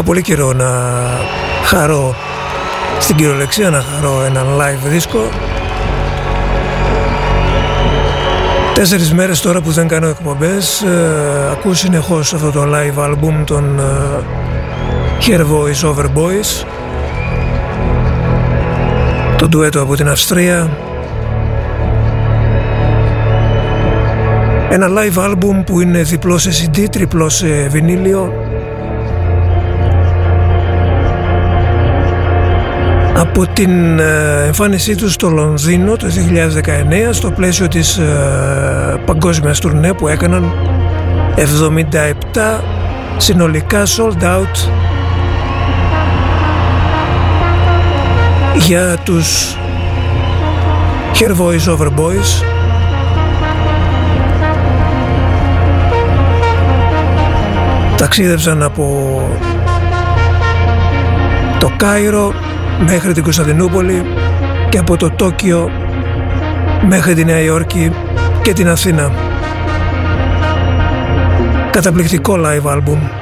Είχα πολύ καιρό να χαρώ στην κυριολεξία να χαρώ έναν live δίσκο. Τέσσερις μέρες τώρα που δεν κάνω εκπομπές ε, ακούω συνεχώς αυτό το live album των ε, Hair Voice Over Boys. Το ντουέτο από την Αυστρία. Ένα live album που είναι διπλό σε CD, τριπλό σε βινίλιο από την ε, εμφάνισή τους στο Λονδίνο το 2019 στο πλαίσιο της ε, παγκόσμιας τουρνέ που έκαναν 77 συνολικά sold out για τους Hair Voice Over Boys ταξίδευσαν από το Κάιρο μέχρι την Κωνσταντινούπολη και από το Τόκιο μέχρι τη Νέα Υόρκη και την Αθήνα. Καταπληκτικό live album.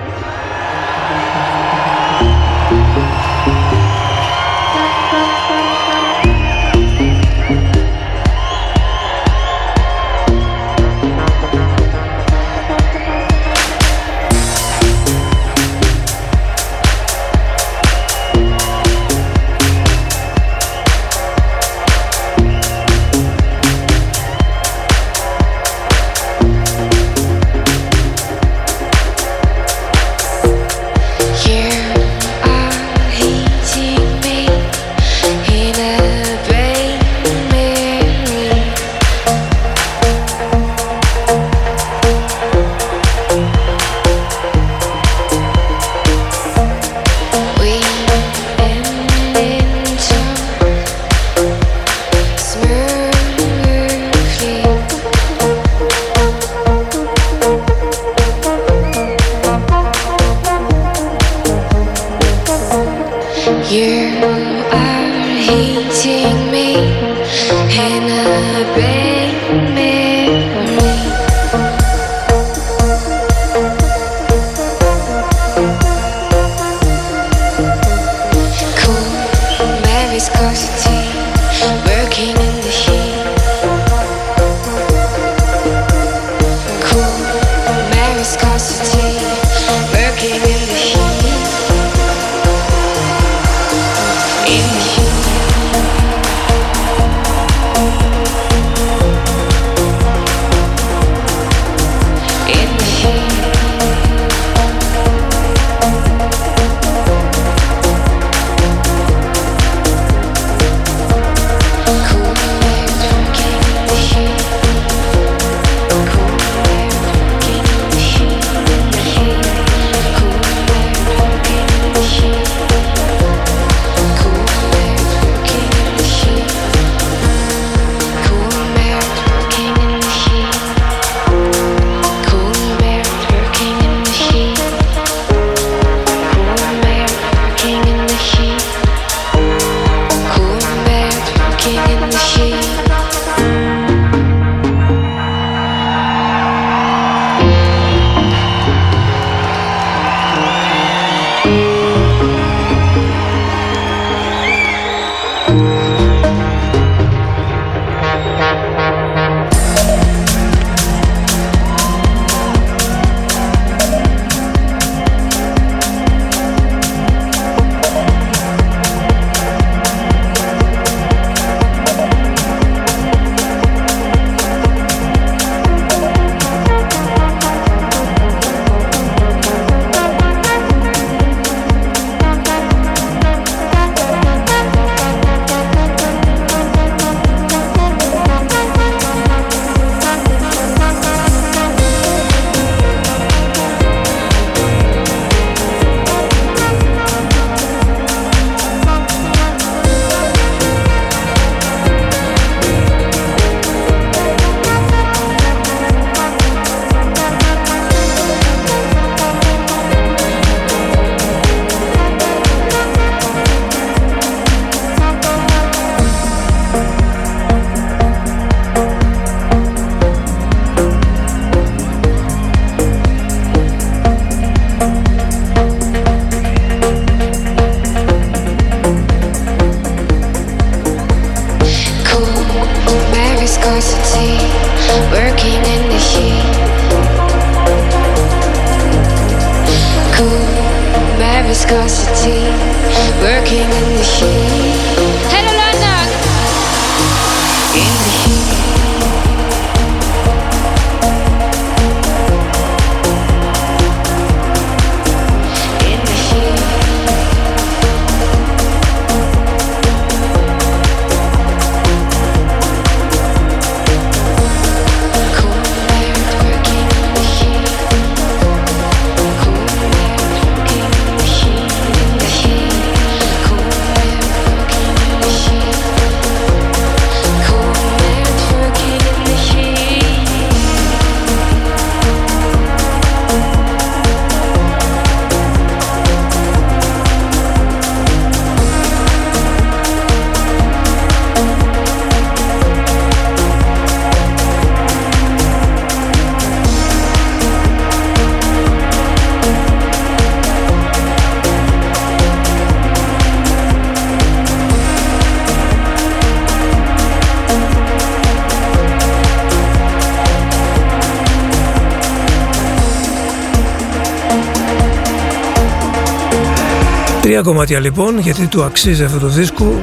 Τρία κομμάτια λοιπόν γιατί του αξίζει αυτό το δίσκο.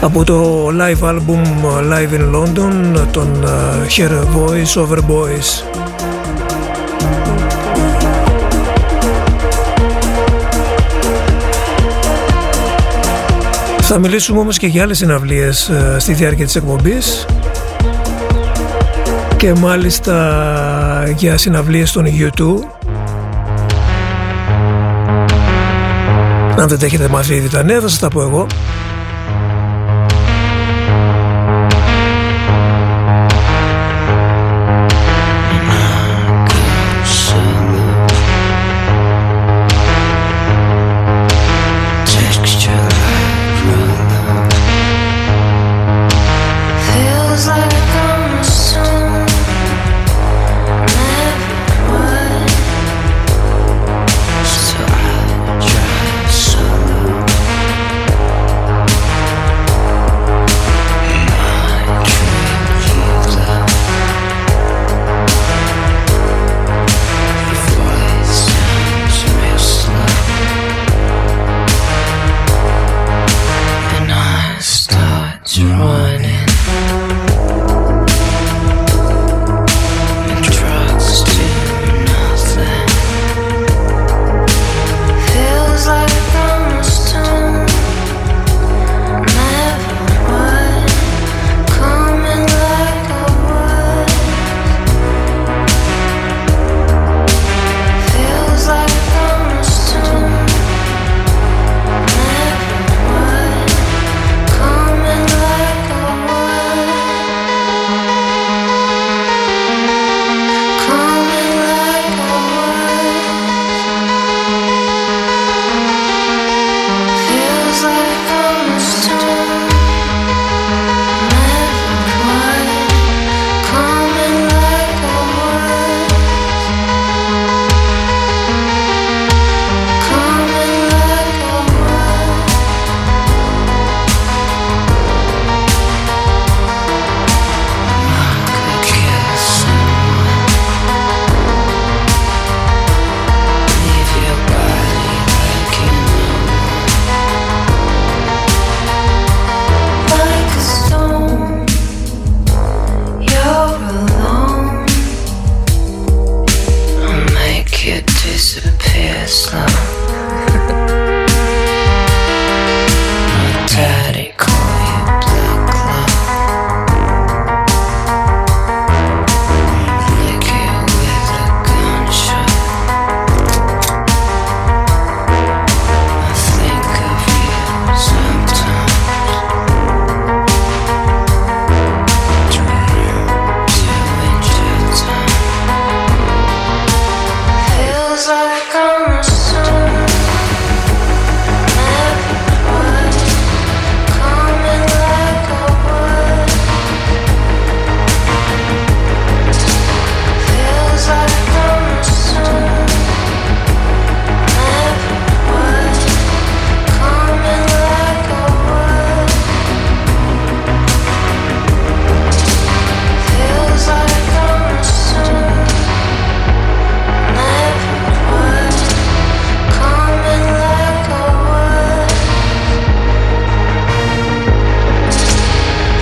Από το live album Live in London των Hair Voice Over Boys. Θα μιλήσουμε όμως και για άλλες συναυλίες στη διάρκεια της εκπομπής. Και μάλιστα για συναυλίες των YouTube Αν δεν τα έχετε μάθει ήδη τα νέα θα σας τα πω εγώ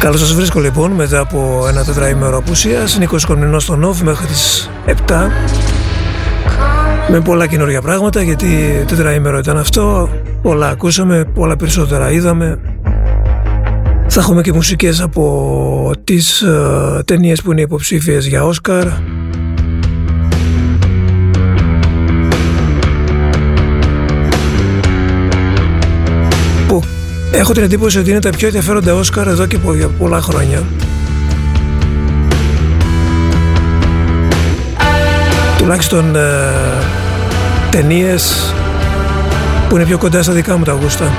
Καλώς σας βρίσκω λοιπόν μετά από ένα τετραήμερο απουσίας. Νίκος Κομνηνός στο Νόβ μέχρι τις 7. Με πολλά καινούργια πράγματα γιατί τετραήμερο ήταν αυτό. Πολλά ακούσαμε, πολλά περισσότερα είδαμε. Θα έχουμε και μουσικές από τις uh, ταινίες που είναι υποψήφιες για Όσκαρ. Έχω την εντύπωση ότι είναι τα πιο ενδιαφέροντα Όσκαρ εδώ και για πολλά χρόνια. Τουλάχιστον uh, ταινίες που είναι πιο κοντά στα δικά μου τα γούστα.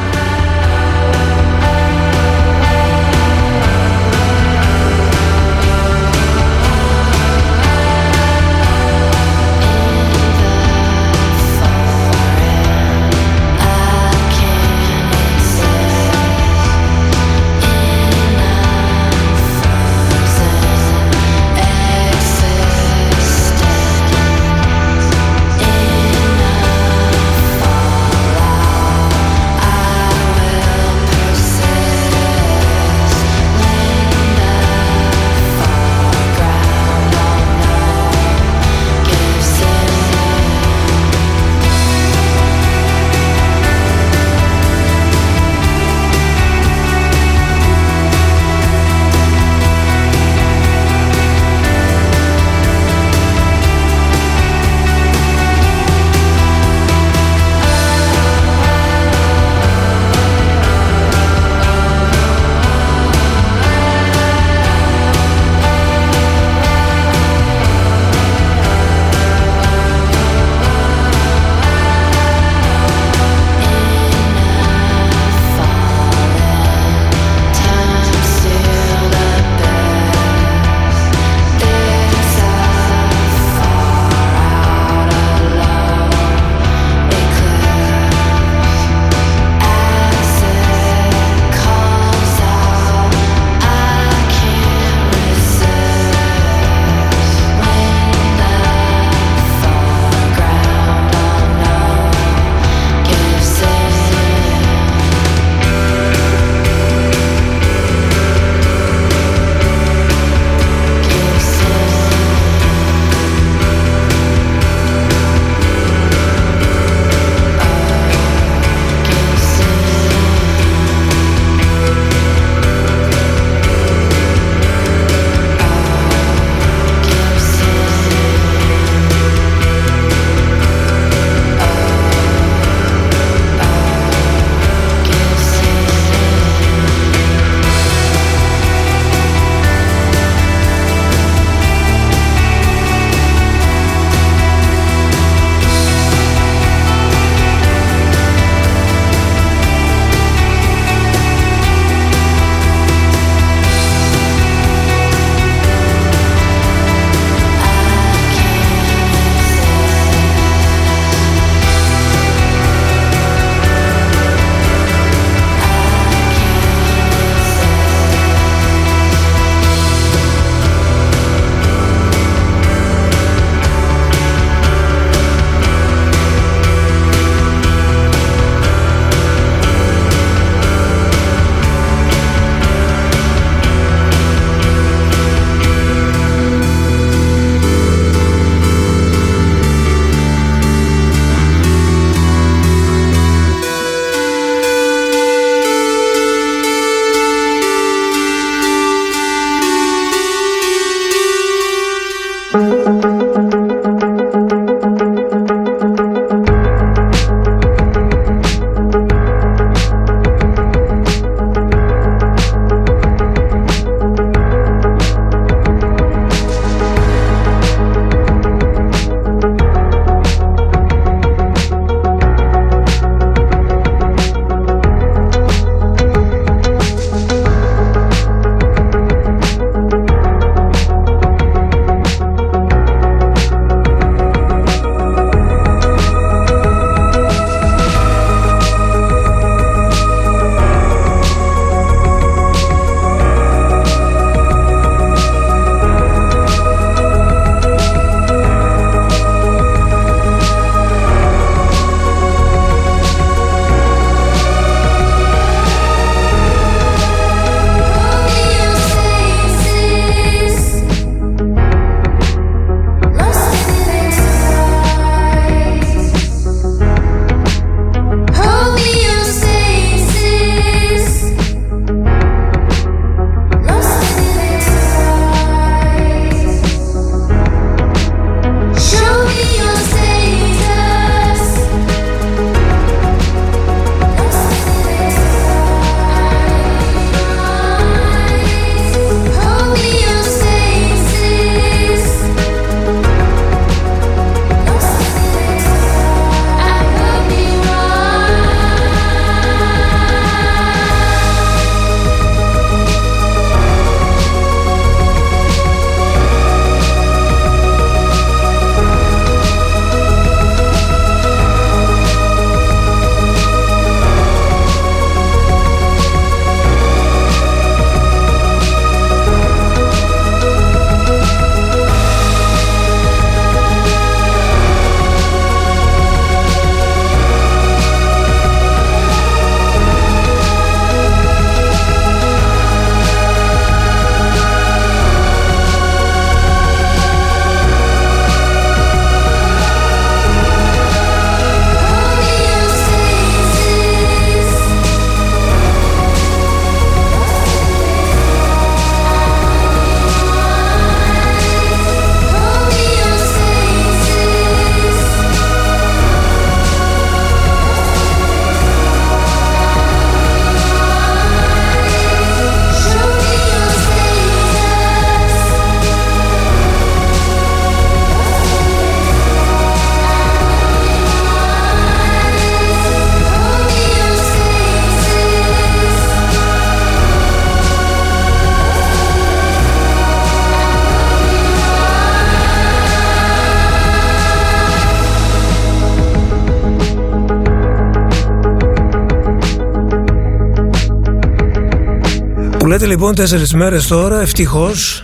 Λέτε λοιπόν τέσσερις μέρες τώρα, ευτυχώς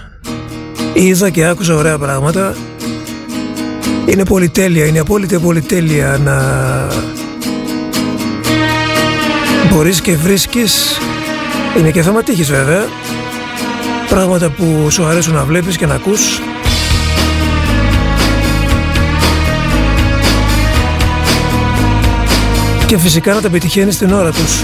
είδα και άκουσα ωραία πράγματα. Είναι πολυτέλεια, είναι απόλυτη πολυτέλεια να μπορείς και βρίσκεις, είναι και θέμα τύχης βέβαια, πράγματα που σου αρέσουν να βλέπεις και να ακούς και φυσικά να τα πετυχαίνεις την ώρα τους.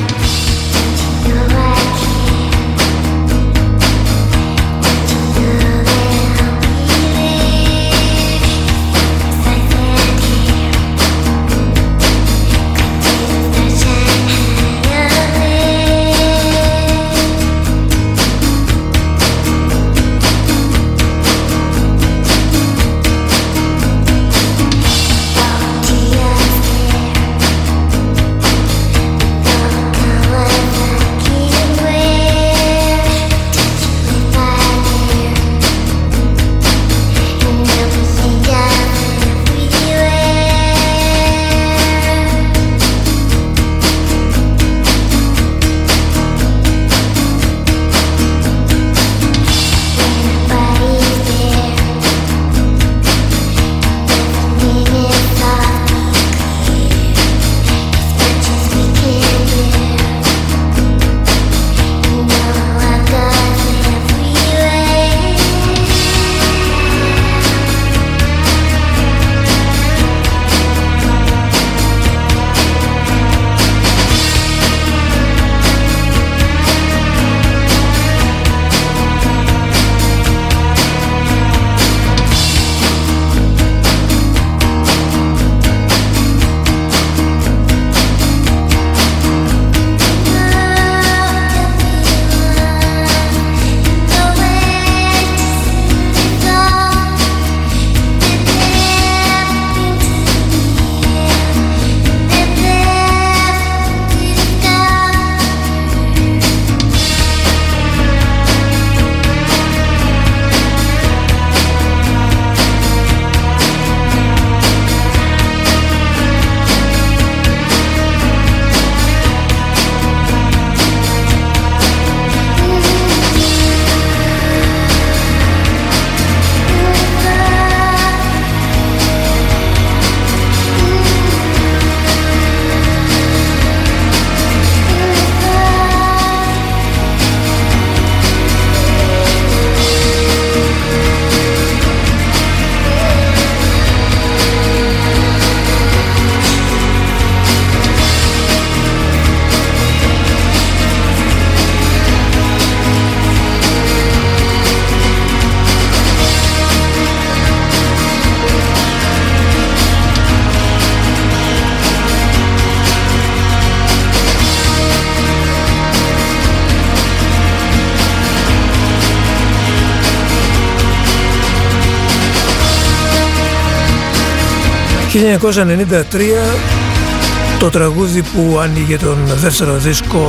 Το τραγούδι που άνοιγε τον δεύτερο δίσκο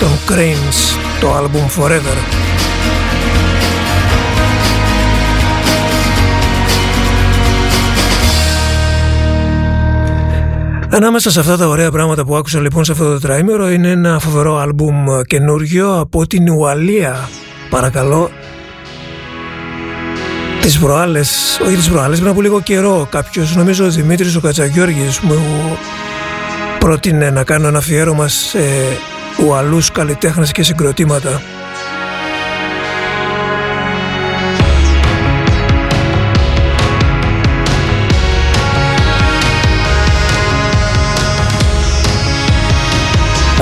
των Cranes, το album Forever. Ανάμεσα σε αυτά τα ωραία πράγματα που άκουσα λοιπόν σε αυτό το τράιμερο είναι ένα φοβερό άλμπουμ καινούργιο από την Ουαλία. Παρακαλώ τις προάλλες, όχι τις προάλλες, πριν από λίγο καιρό κάποιος, νομίζω ο Δημήτρης ο Κατσαγιώργης μου πρότεινε να κάνω ένα αφιέρωμα σε ουαλούς καλλιτέχνες και συγκροτήματα.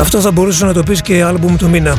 Αυτό θα μπορούσε να το πεις και άλμπουμ του μήνα.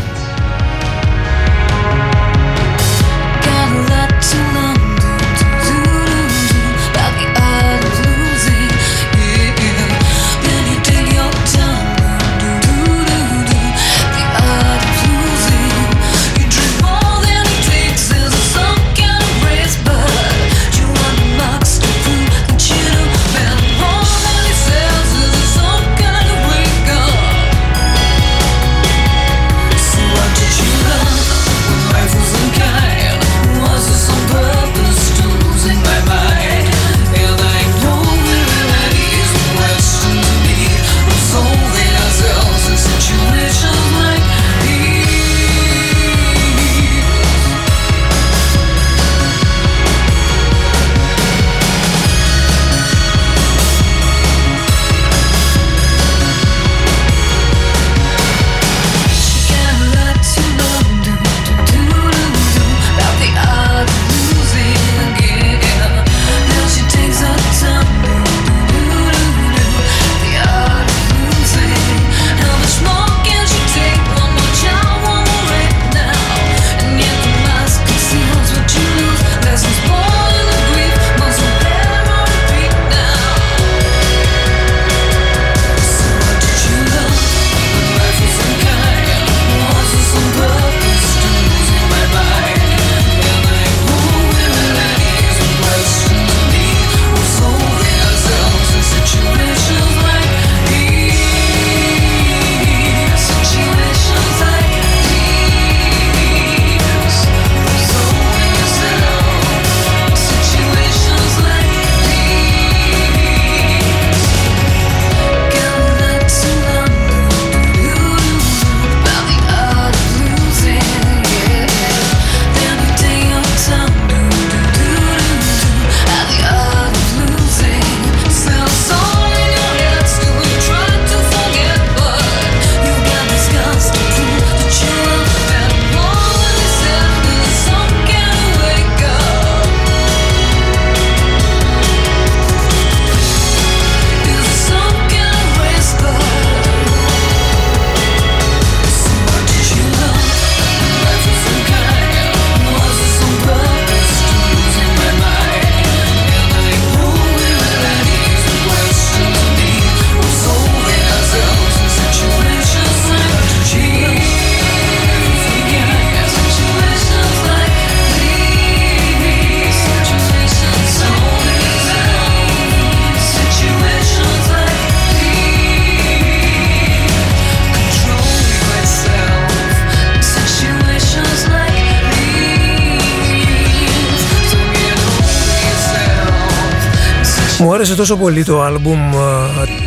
Τόσο πολύ το άλμπουμ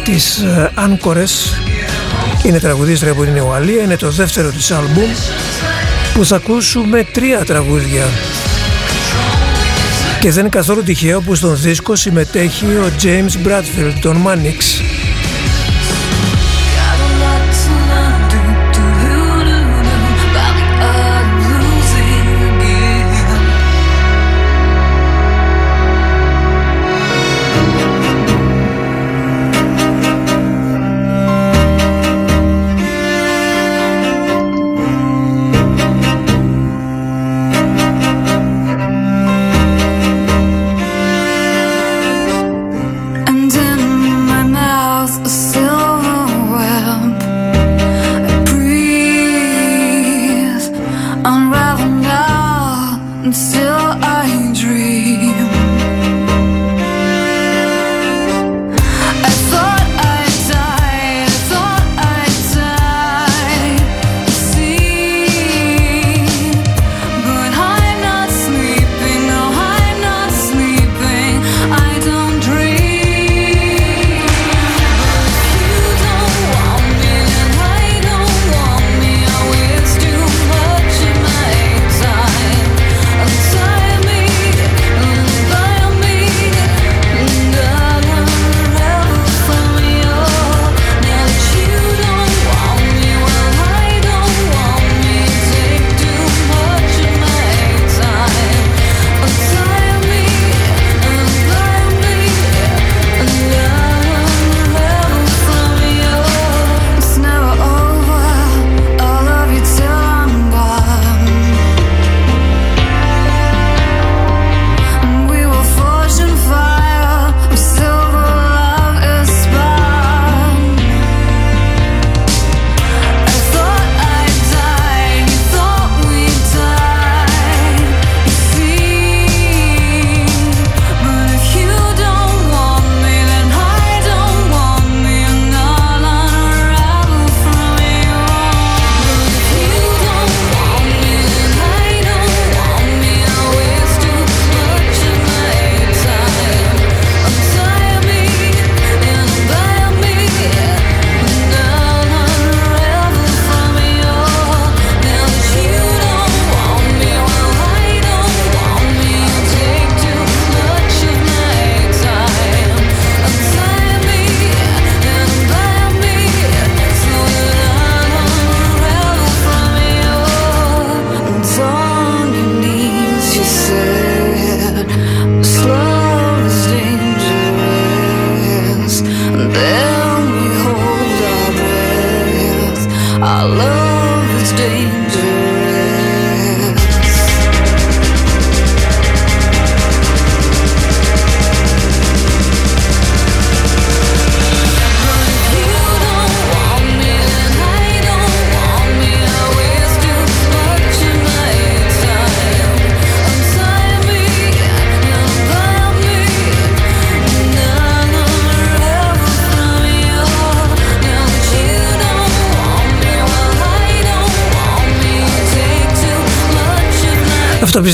της Άνκορες είναι τραγουδίστρια από την Ουαλία είναι το δεύτερο της άλμπουμ που θα ακούσουμε τρία τραγούδια. Και δεν είναι καθόλου τυχαίο που στον δίσκο συμμετέχει ο James Bradfield των Manix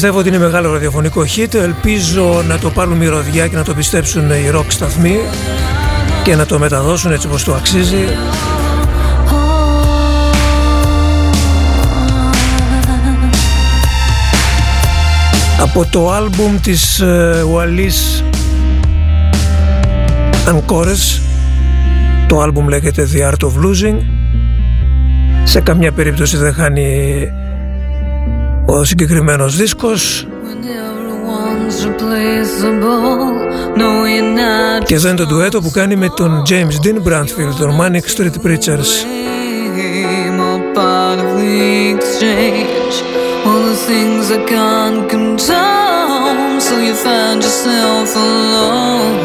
πιστεύω ότι είναι μεγάλο ραδιοφωνικό hit. Ελπίζω να το πάρουν μυρωδιά και να το πιστέψουν οι rock σταθμοί και να το μεταδώσουν έτσι όπως το αξίζει. Από το άλμπουμ της Wallis Ancores το άλμπουμ λέγεται The Art of Losing σε καμιά περίπτωση δεν χάνει ο συγκεκριμένος δίσκος και εδώ είναι το ντουέτο που κάνει με τον James Dean Brandfield των Manic Street Preachers All the things I can't control So you find yourself alone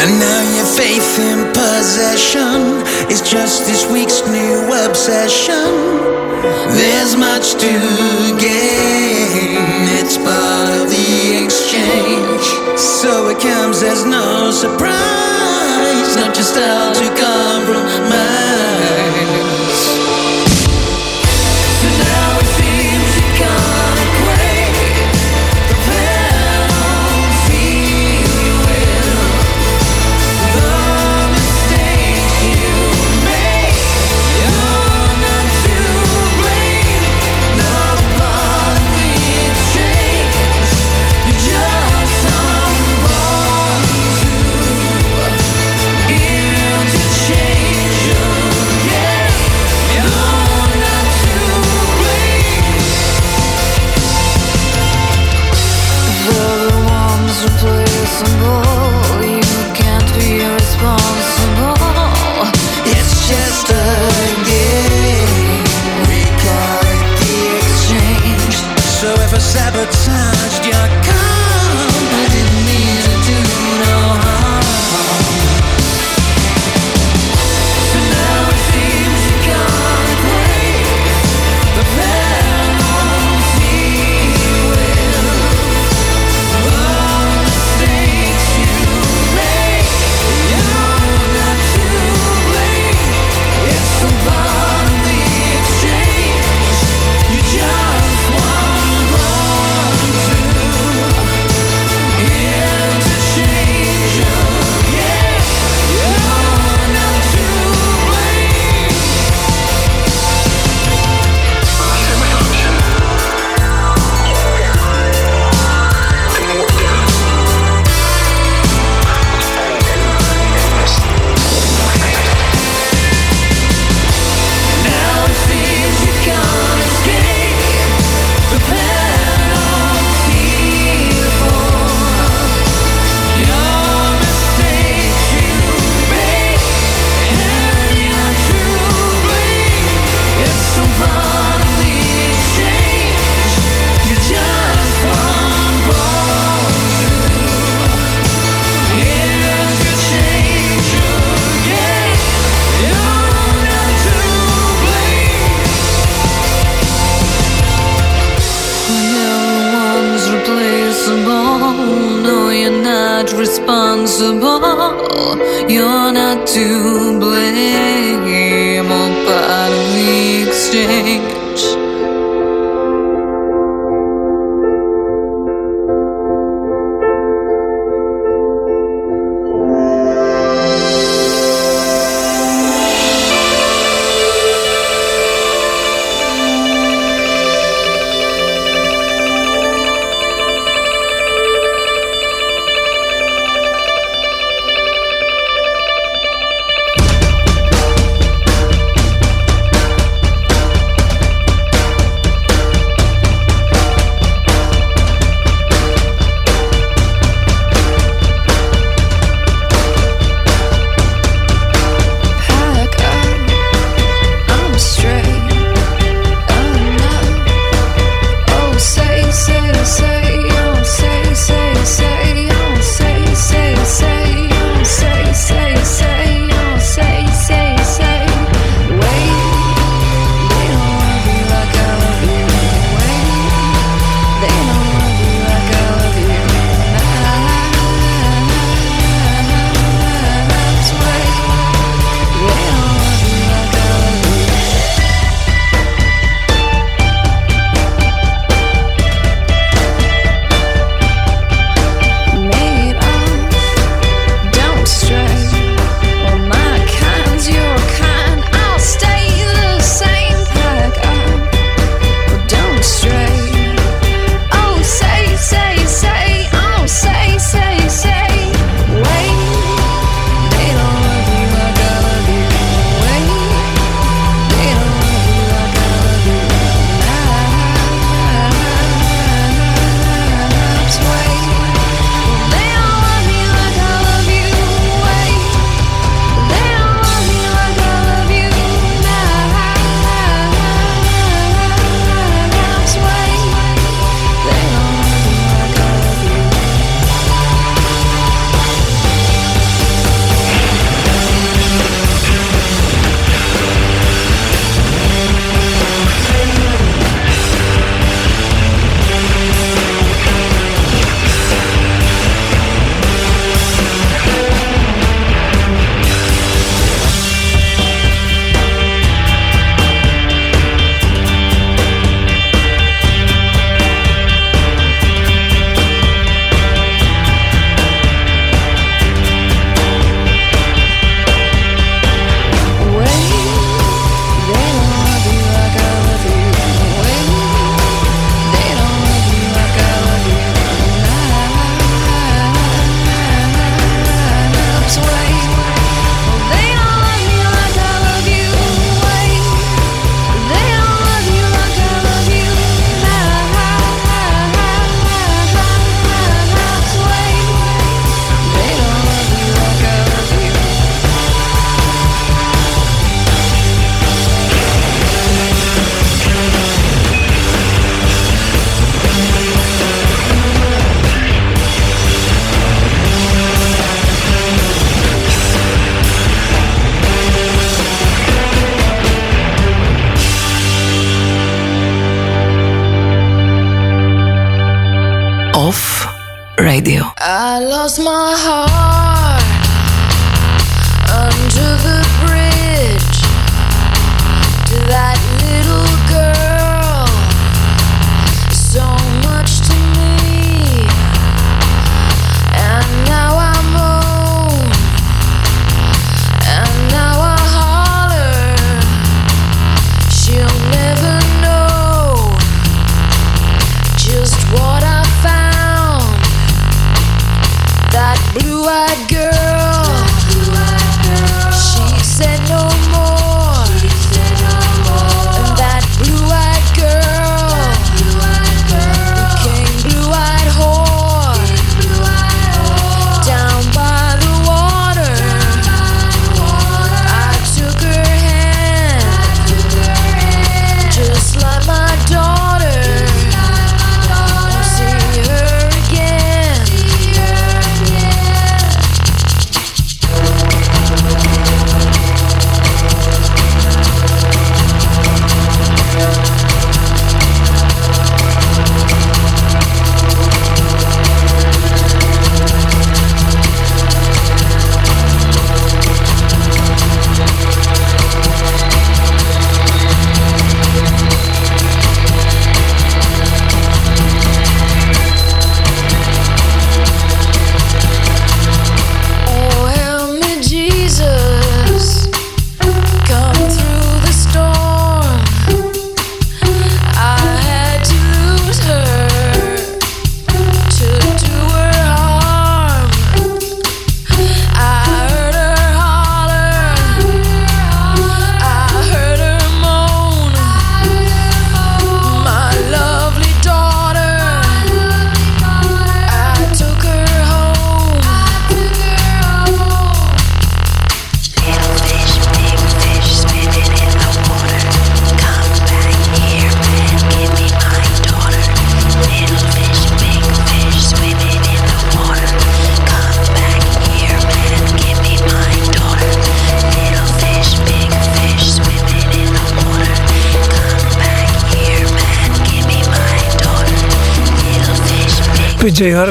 And now your faith in possession Is just this week's new obsession There's much to gain, it's part of the exchange. So it comes as no surprise, not just how to compromise.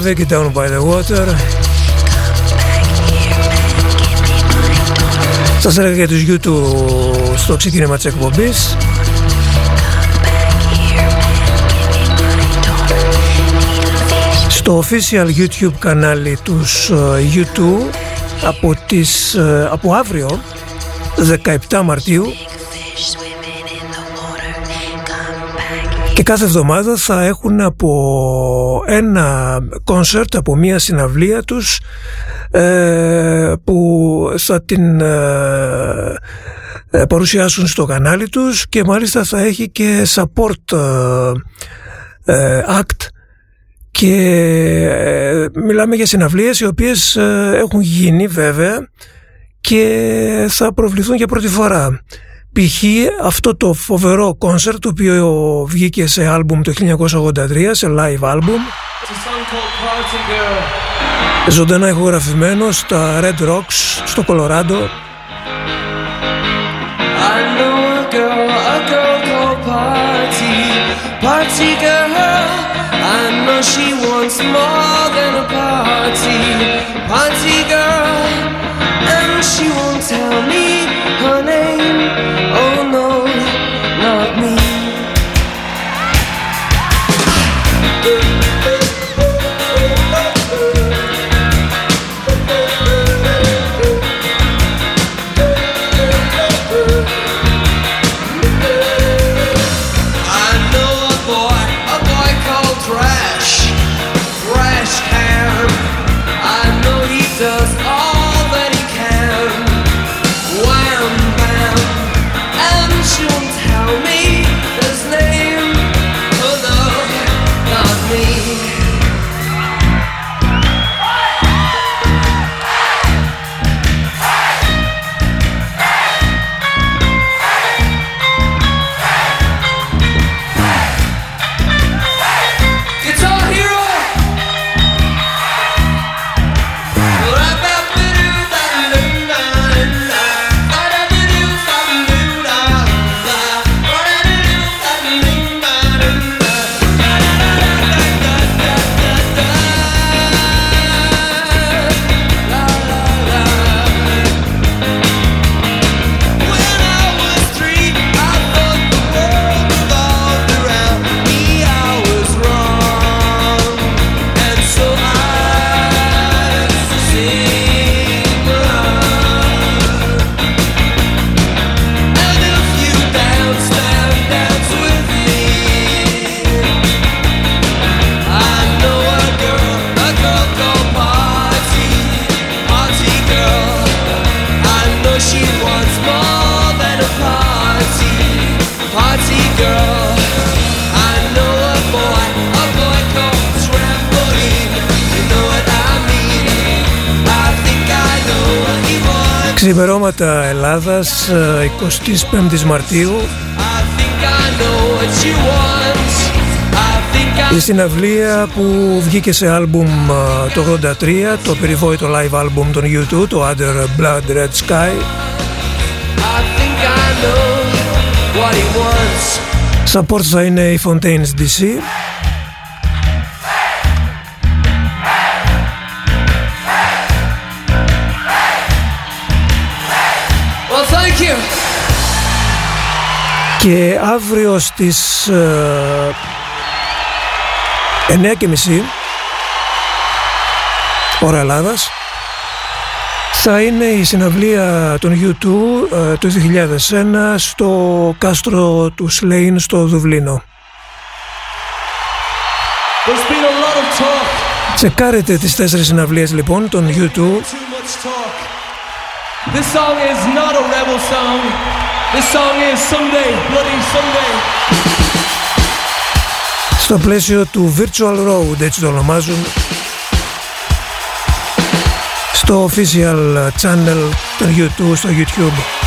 PJ Harvey και Down by the Water. Σας έλεγα για τους YouTube στο ξεκίνημα της εκπομπής. Στο official YouTube κανάλι τους YouTube από, τις, από αύριο 17 Μαρτίου. Και κάθε εβδομάδα θα έχουν από ένα κόνσερτ, από μία συναυλία τους ε, που θα την ε, ε, παρουσιάσουν στο κανάλι τους και μάλιστα θα έχει και support act και μιλάμε για συναυλίες οι οποίες έχουν γίνει βέβαια και θα προβληθούν για πρώτη φορά. Π.χ. αυτό το φοβερό κόνσερτ το οποίο βγήκε σε άλμπουμ το 1983, σε live άλμπουμ ζωντανά ηχογραφημένο στα Red Rocks στο Κολοράντο Party girl, I know she wants more than a party. Party 25ης Μαρτίου. Η συναυλία που βγήκε σε άλμπουμ το 83 το περιβόητο live άλμπουμ των U2 το Under Blood Red Sky. Support θα είναι η Fontaines DC you. και αύριο στις ε, 9.30 ώρα Ελλάδας θα είναι η συναυλία των U2 ε, το 2001 στο κάστρο του Σλέιν στο Δουβλίνο. There's been a lot of talk, Τσεκάρετε τις τέσσερις συναυλίες λοιπόν των U2 too much talk. This song is not a rebel song. This song is Someday, Bloody Someday. στο πλαίσιο του Virtual Road έτσι το ονομάζουν στο official channel των U2 στο YouTube.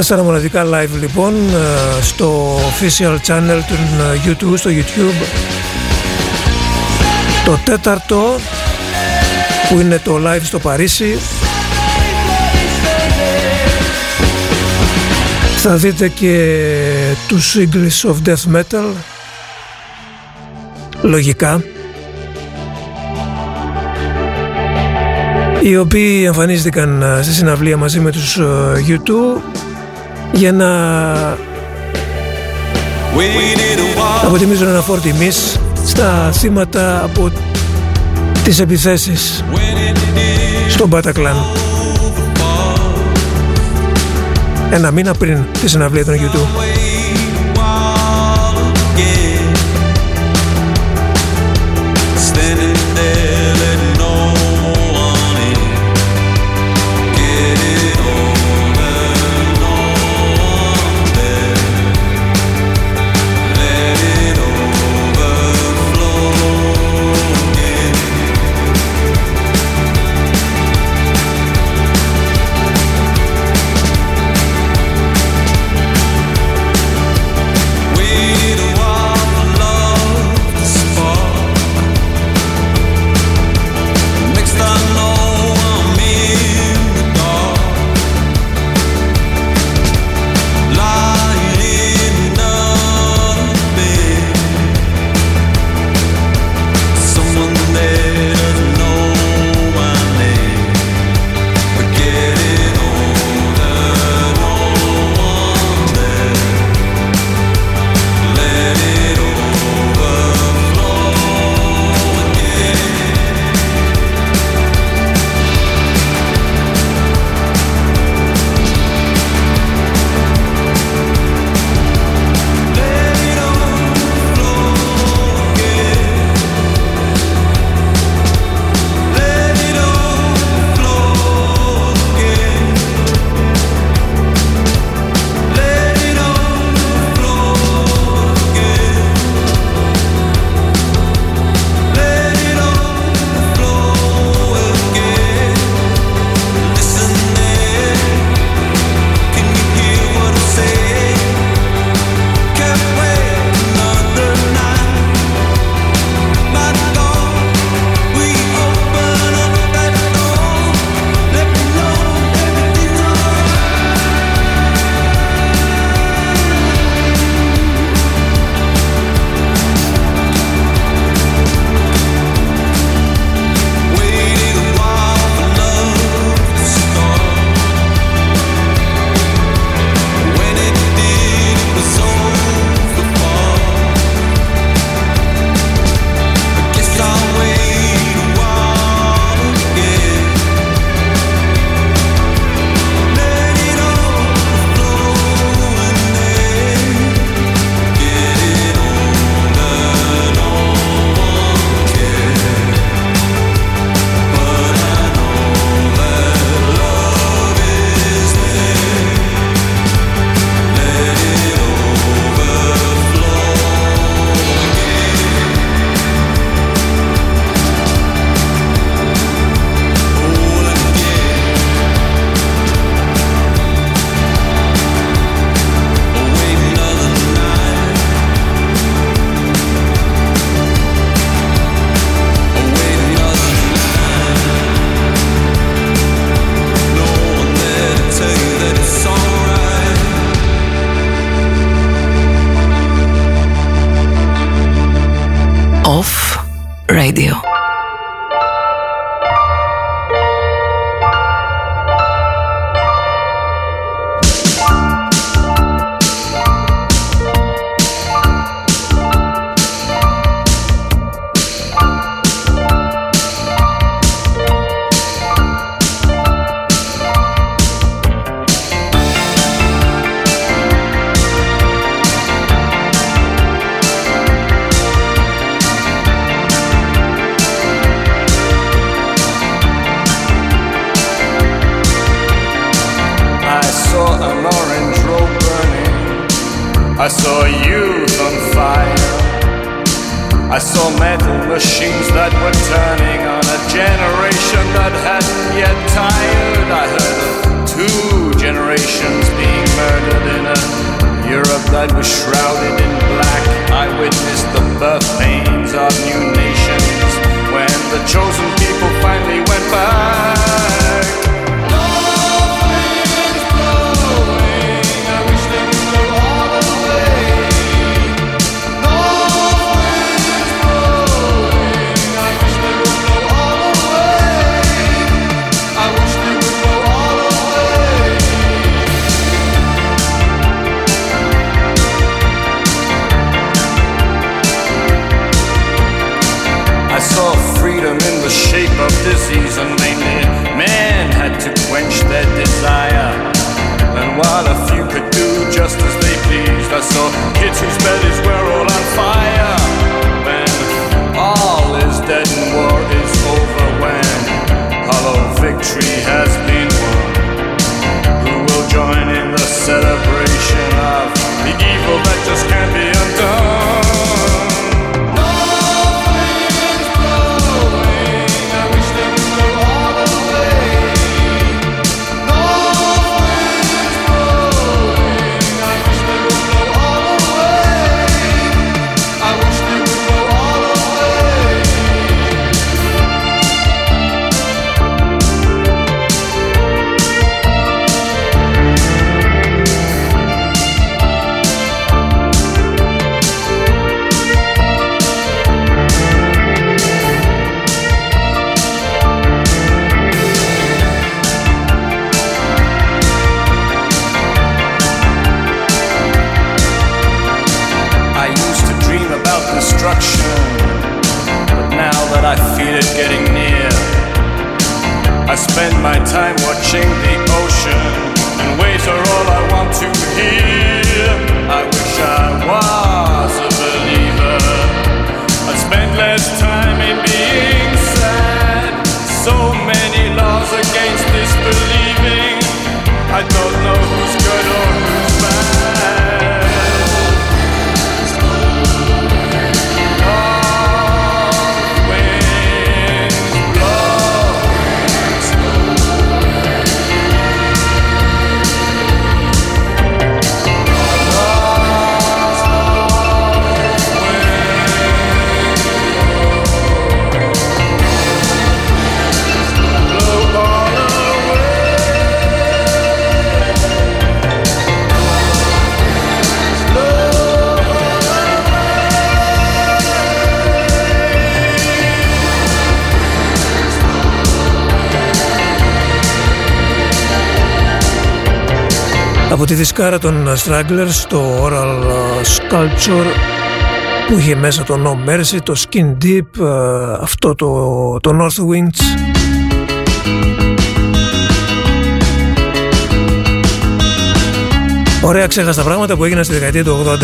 Τέσσερα μοναδικά live λοιπόν ε, στο official channel του ε, YouTube, στο YouTube. Το τέταρτο που είναι το live στο Παρίσι. Θα δείτε και τους English of Death Metal λογικά οι οποίοι εμφανίστηκαν ε, στη συναυλία μαζί με τους YouTube για να αποτιμήσουν ένα φόρ τιμής στα θύματα από τις επιθέσεις στον Μπατακλάν ένα μήνα πριν τη συναυλία των YouTube τη δισκάρα των Stragglers το Oral Sculpture που είχε μέσα το No Mercy, το Skin Deep, ε, αυτό το, το North Winds Ωραία ξέχαστα πράγματα που έγιναν στη δεκαετία του 80.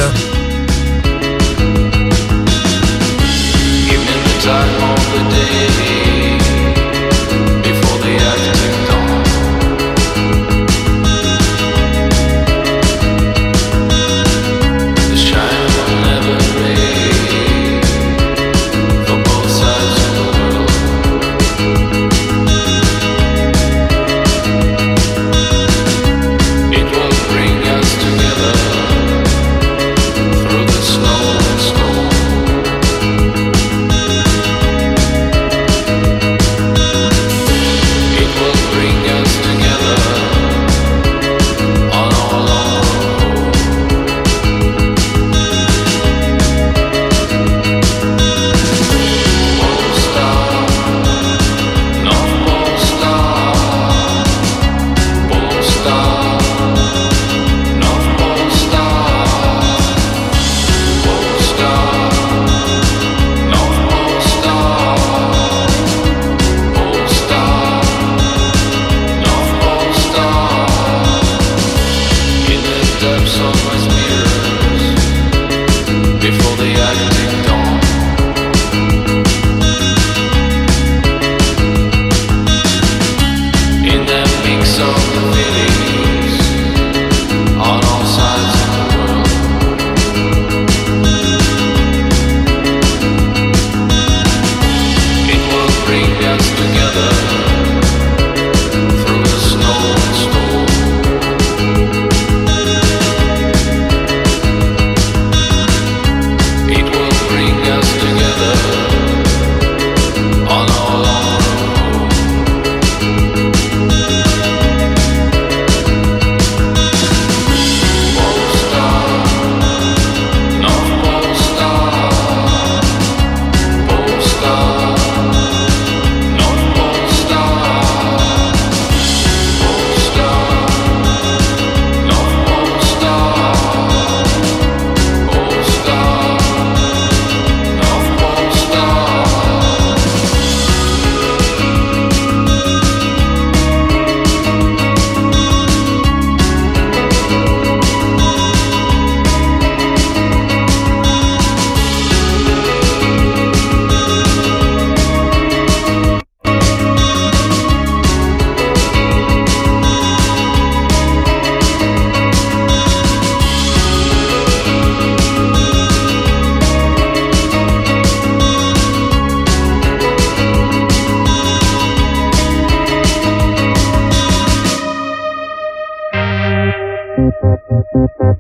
Thank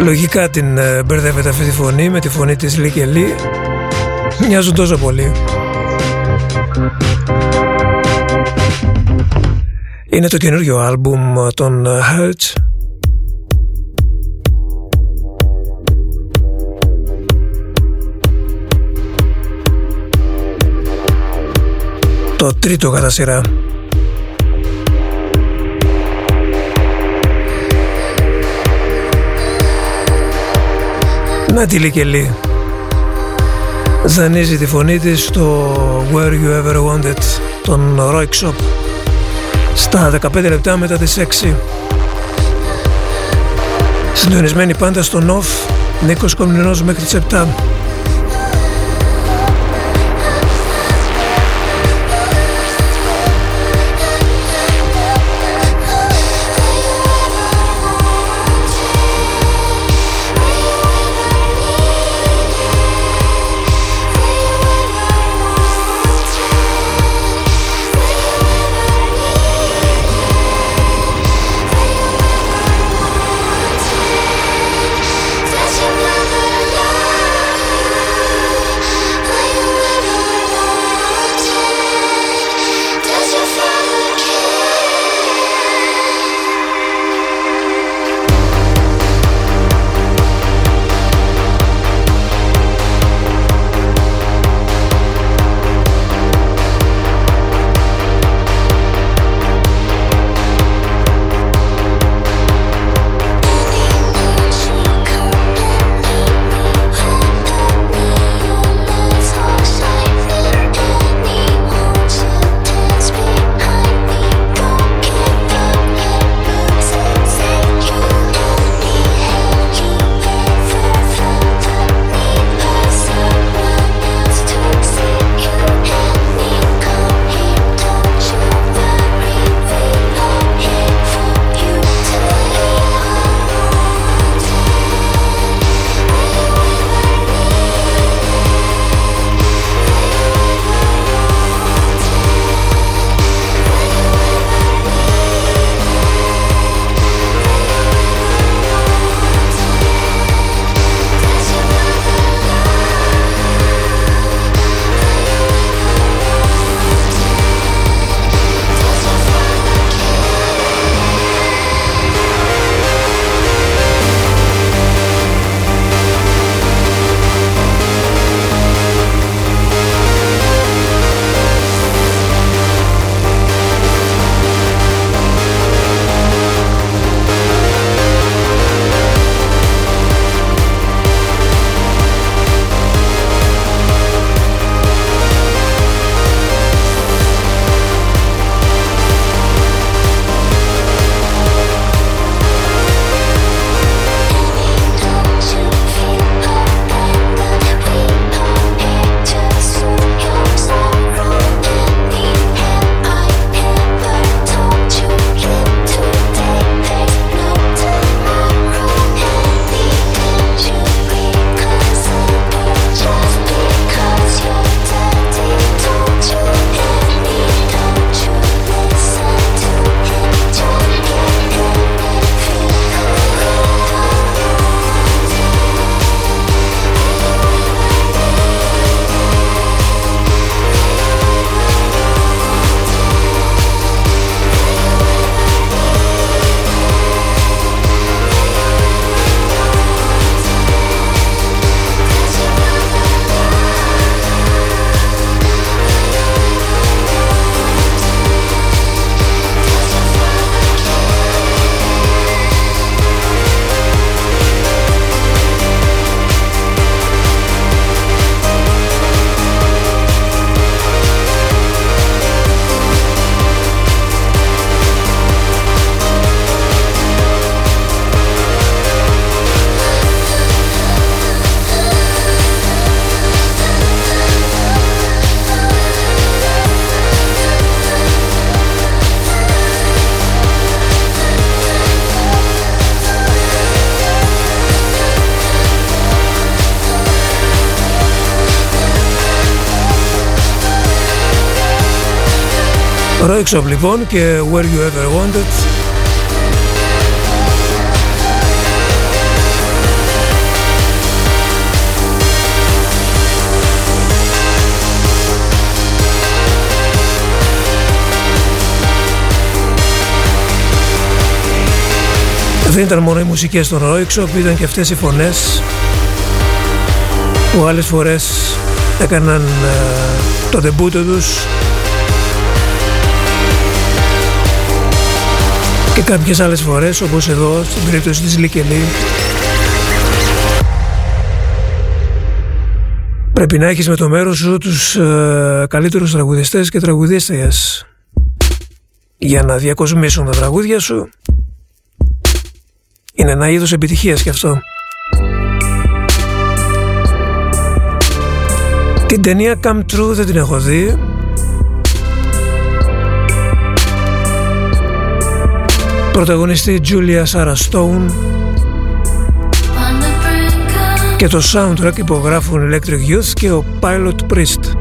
Λογικά την ε, μπερδεύεται αυτή τη φωνή με τη φωνή της Λί και Λί. Μοιάζουν τόσο πολύ. Είναι το καινούριο άλμπουμ των ε, Hertz. Το τρίτο κατά σειρά. Να τη Λικελή Δανείζει τη φωνή της στο Where You Ever Wanted τον Roy Shop. Στα 15 λεπτά μετά τις 6 Συντονισμένη πάντα στο Off Νίκος Κομνηνός μέχρι τις 7 Roixop λοιπόν και Where You Ever Wanted. Δεν ήταν μόνο οι μουσικές των Roixop, ήταν και αυτές οι φωνές που άλλες φορές έκαναν ε, το τεμπούτο τους και κάποιες άλλες φορές όπως εδώ στην περίπτωση της Λικελή πρέπει να έχεις με το μέρος σου τους ε, καλύτερους τραγουδιστές και τραγουδίστριες. Για να διακοσμήσουν τα τραγούδια σου είναι ένα είδος επιτυχίας κι αυτό. Την ταινία Come True δεν την έχω δει Πρωταγωνιστή Julia Sarah Stone και το soundtrack υπογράφουν Electric Youth και ο Pilot Priest.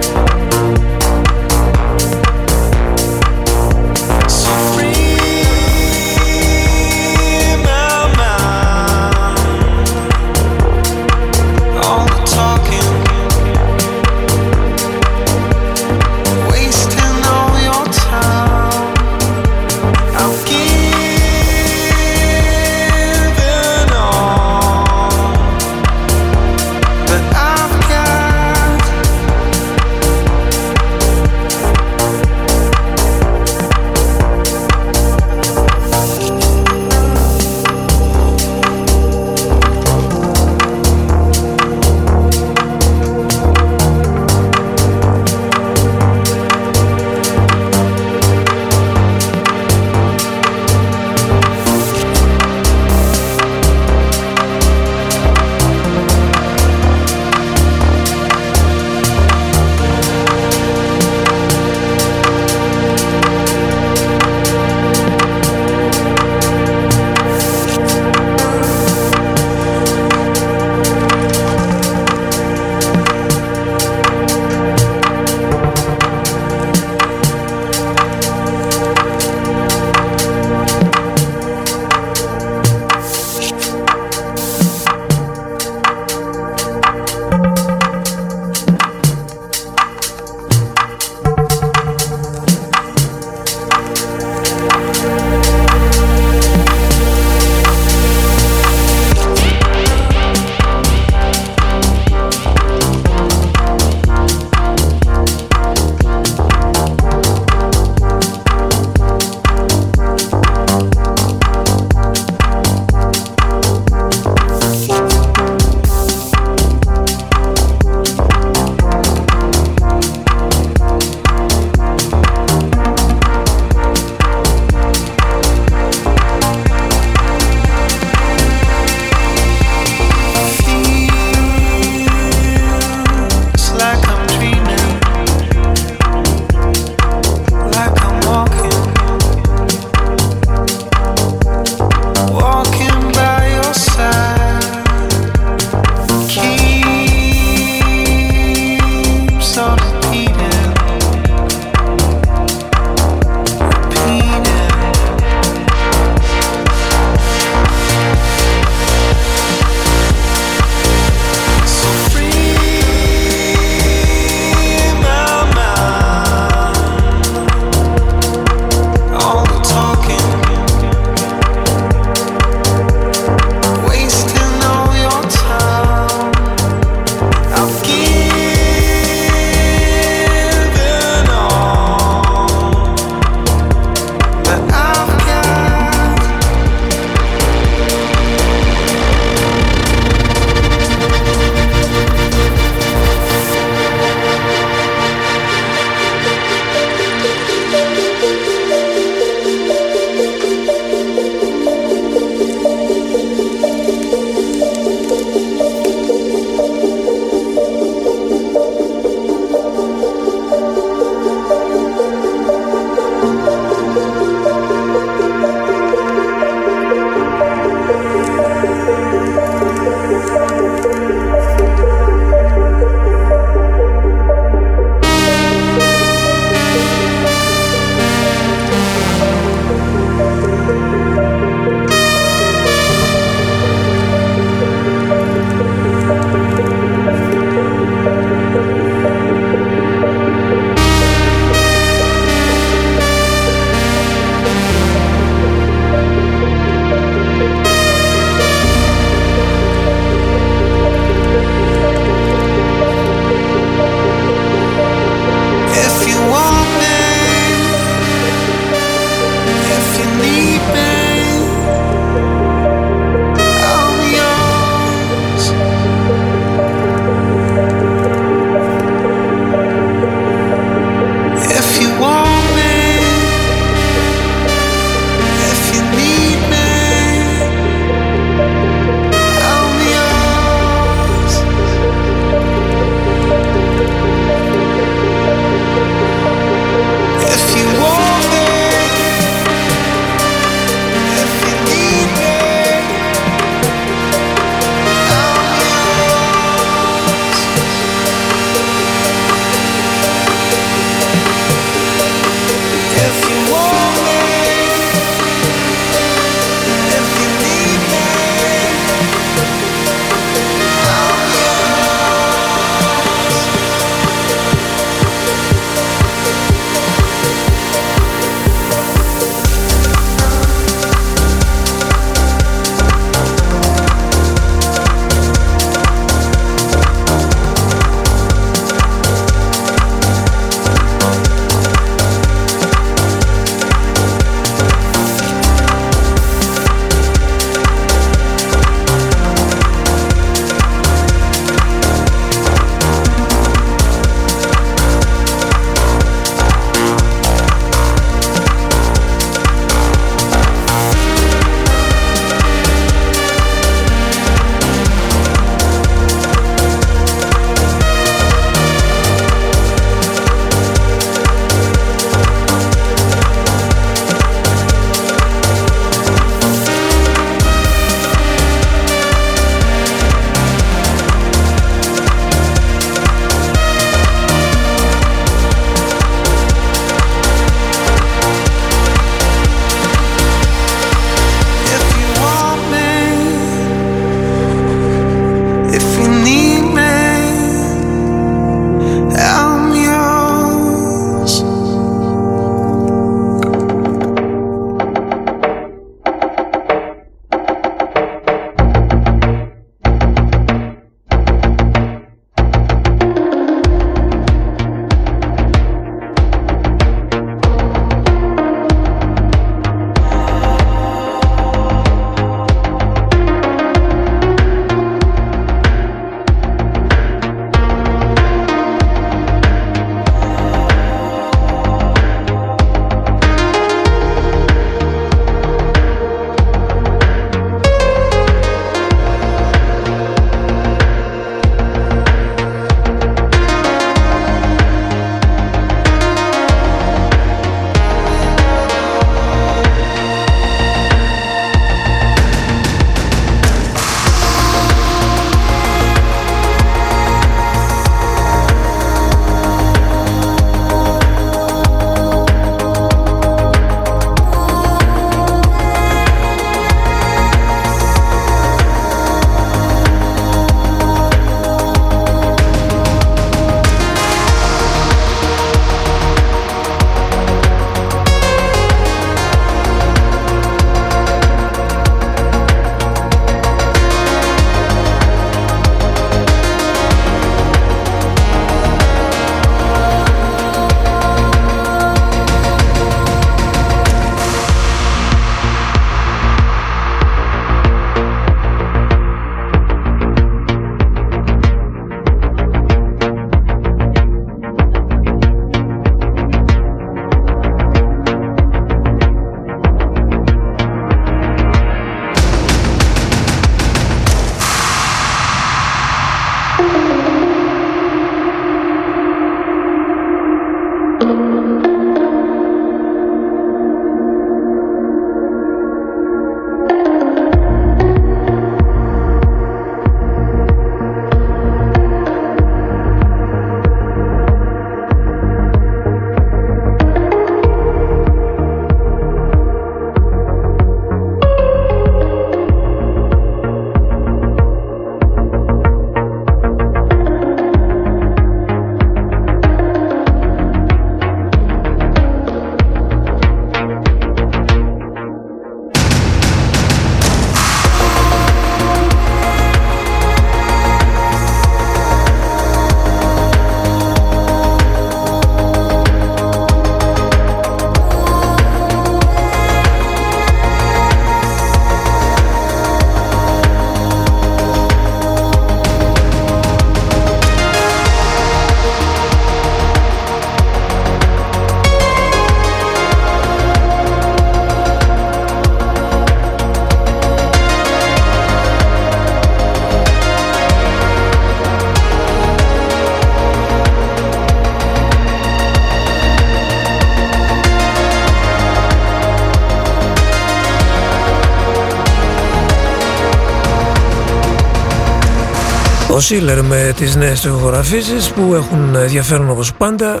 Το Σίλερ με τις νέες τοιχογραφήσεις που έχουν ενδιαφέρον όπως πάντα.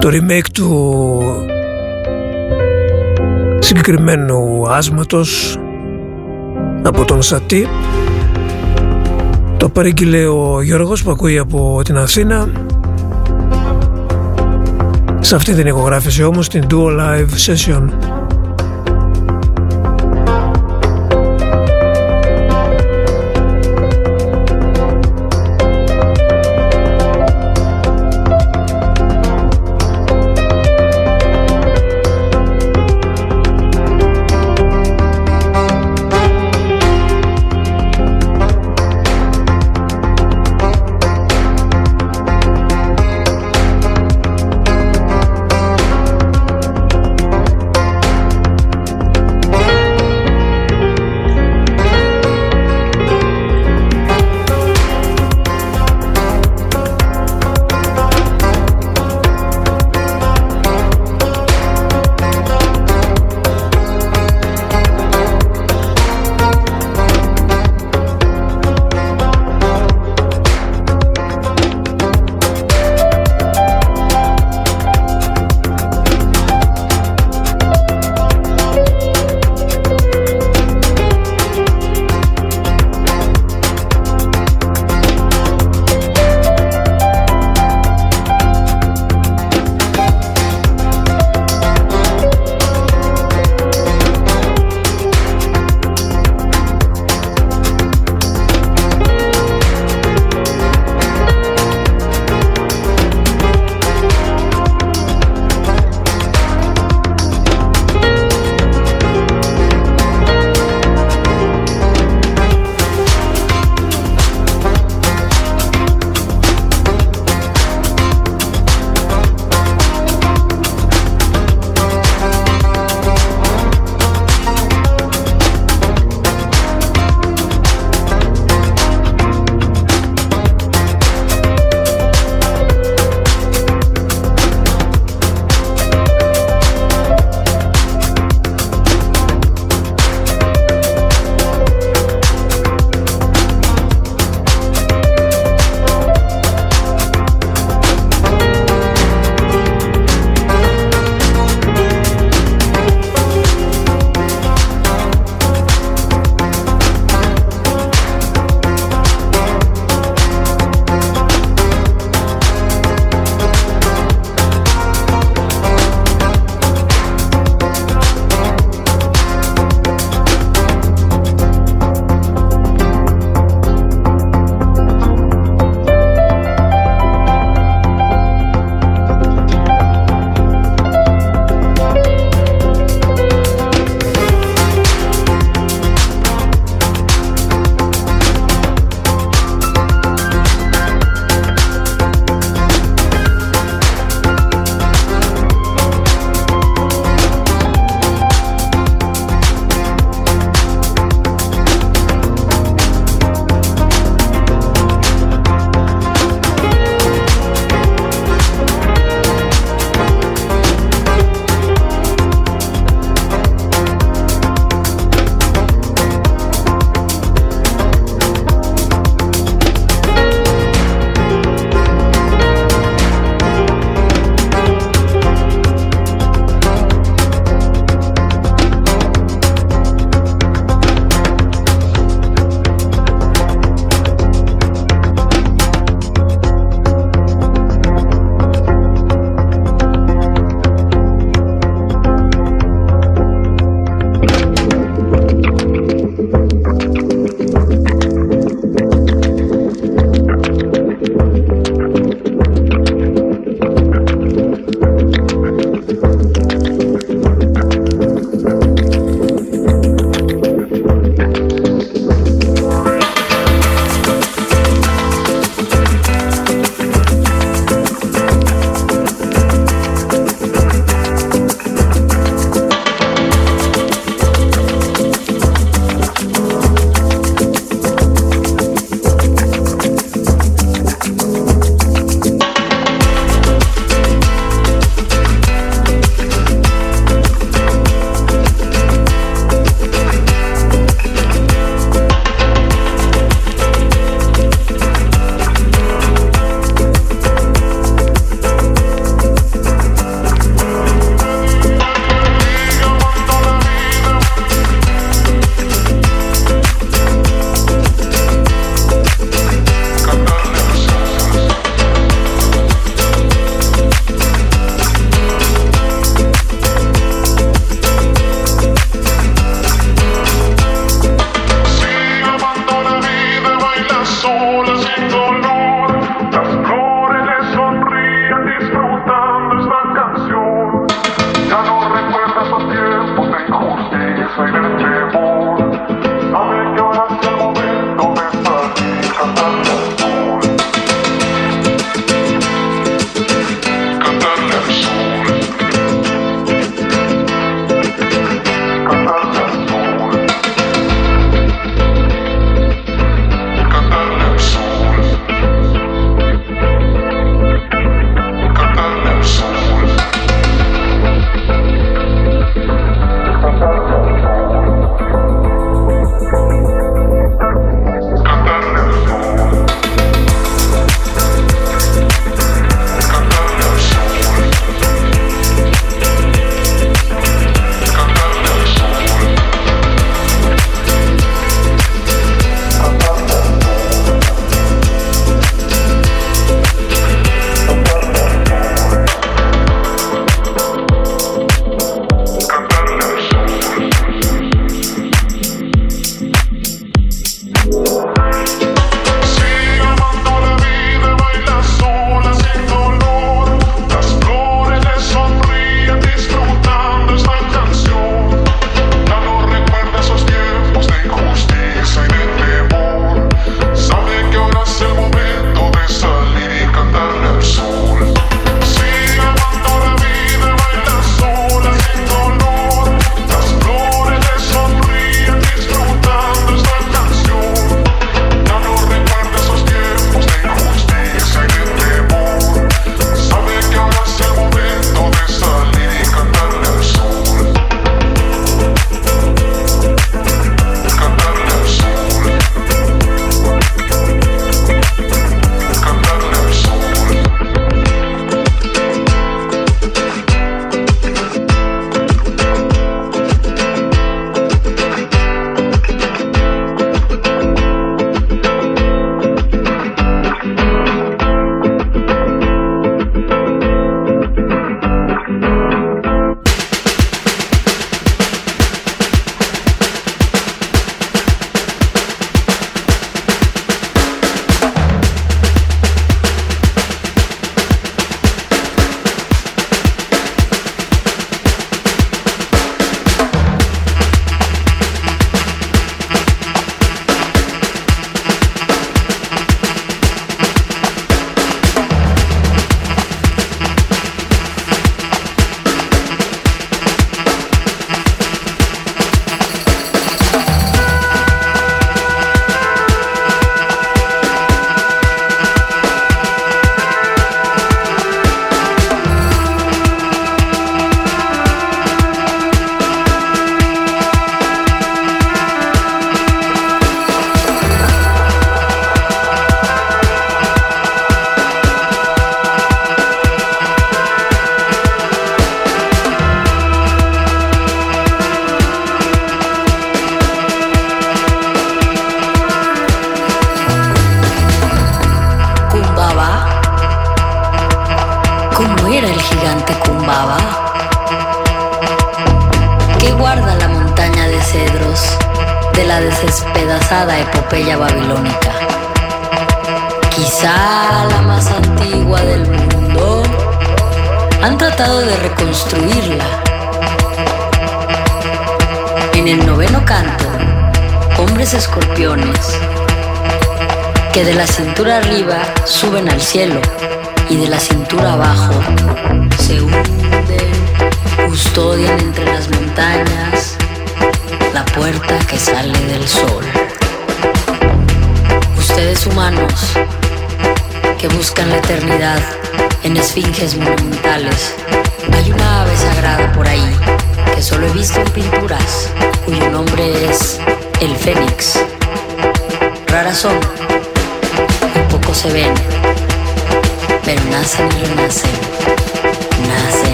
Το remake του συγκεκριμένου άσματος από τον Σατί το παρήγγειλε ο Γιώργος που ακούει από την Αθήνα σε αυτή την ηχογράφηση όμως την Duo Live Session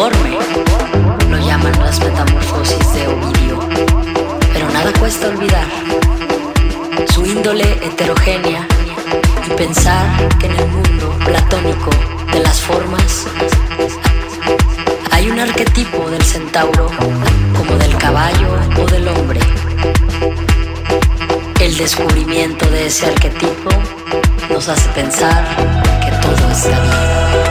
Lo llaman las metamorfosis de Ovidio. Pero nada cuesta olvidar su índole heterogénea y pensar que en el mundo platónico de las formas hay un arquetipo del centauro como del caballo o del hombre. El descubrimiento de ese arquetipo nos hace pensar que todo está bien.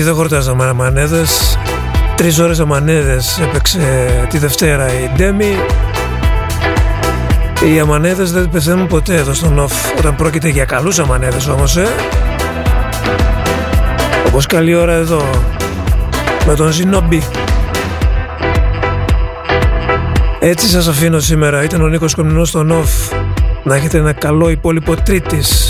Όχι, δεν χορτάζαμε αμανέδες. Τρεις ώρες αμανέδες έπαιξε τη Δευτέρα η Ντέμι. Οι αμανέδες δεν πεθαίνουν ποτέ εδώ στον ΟΦ όταν πρόκειται για καλούς αμανέδες όμως, ε. Όπως καλή ώρα εδώ με τον Ζινόμπι. Έτσι σας αφήνω σήμερα. Ήταν ο Νίκος Κομνηνός στον ΟΦ. Να έχετε ένα καλό υπόλοιπο τρίτης.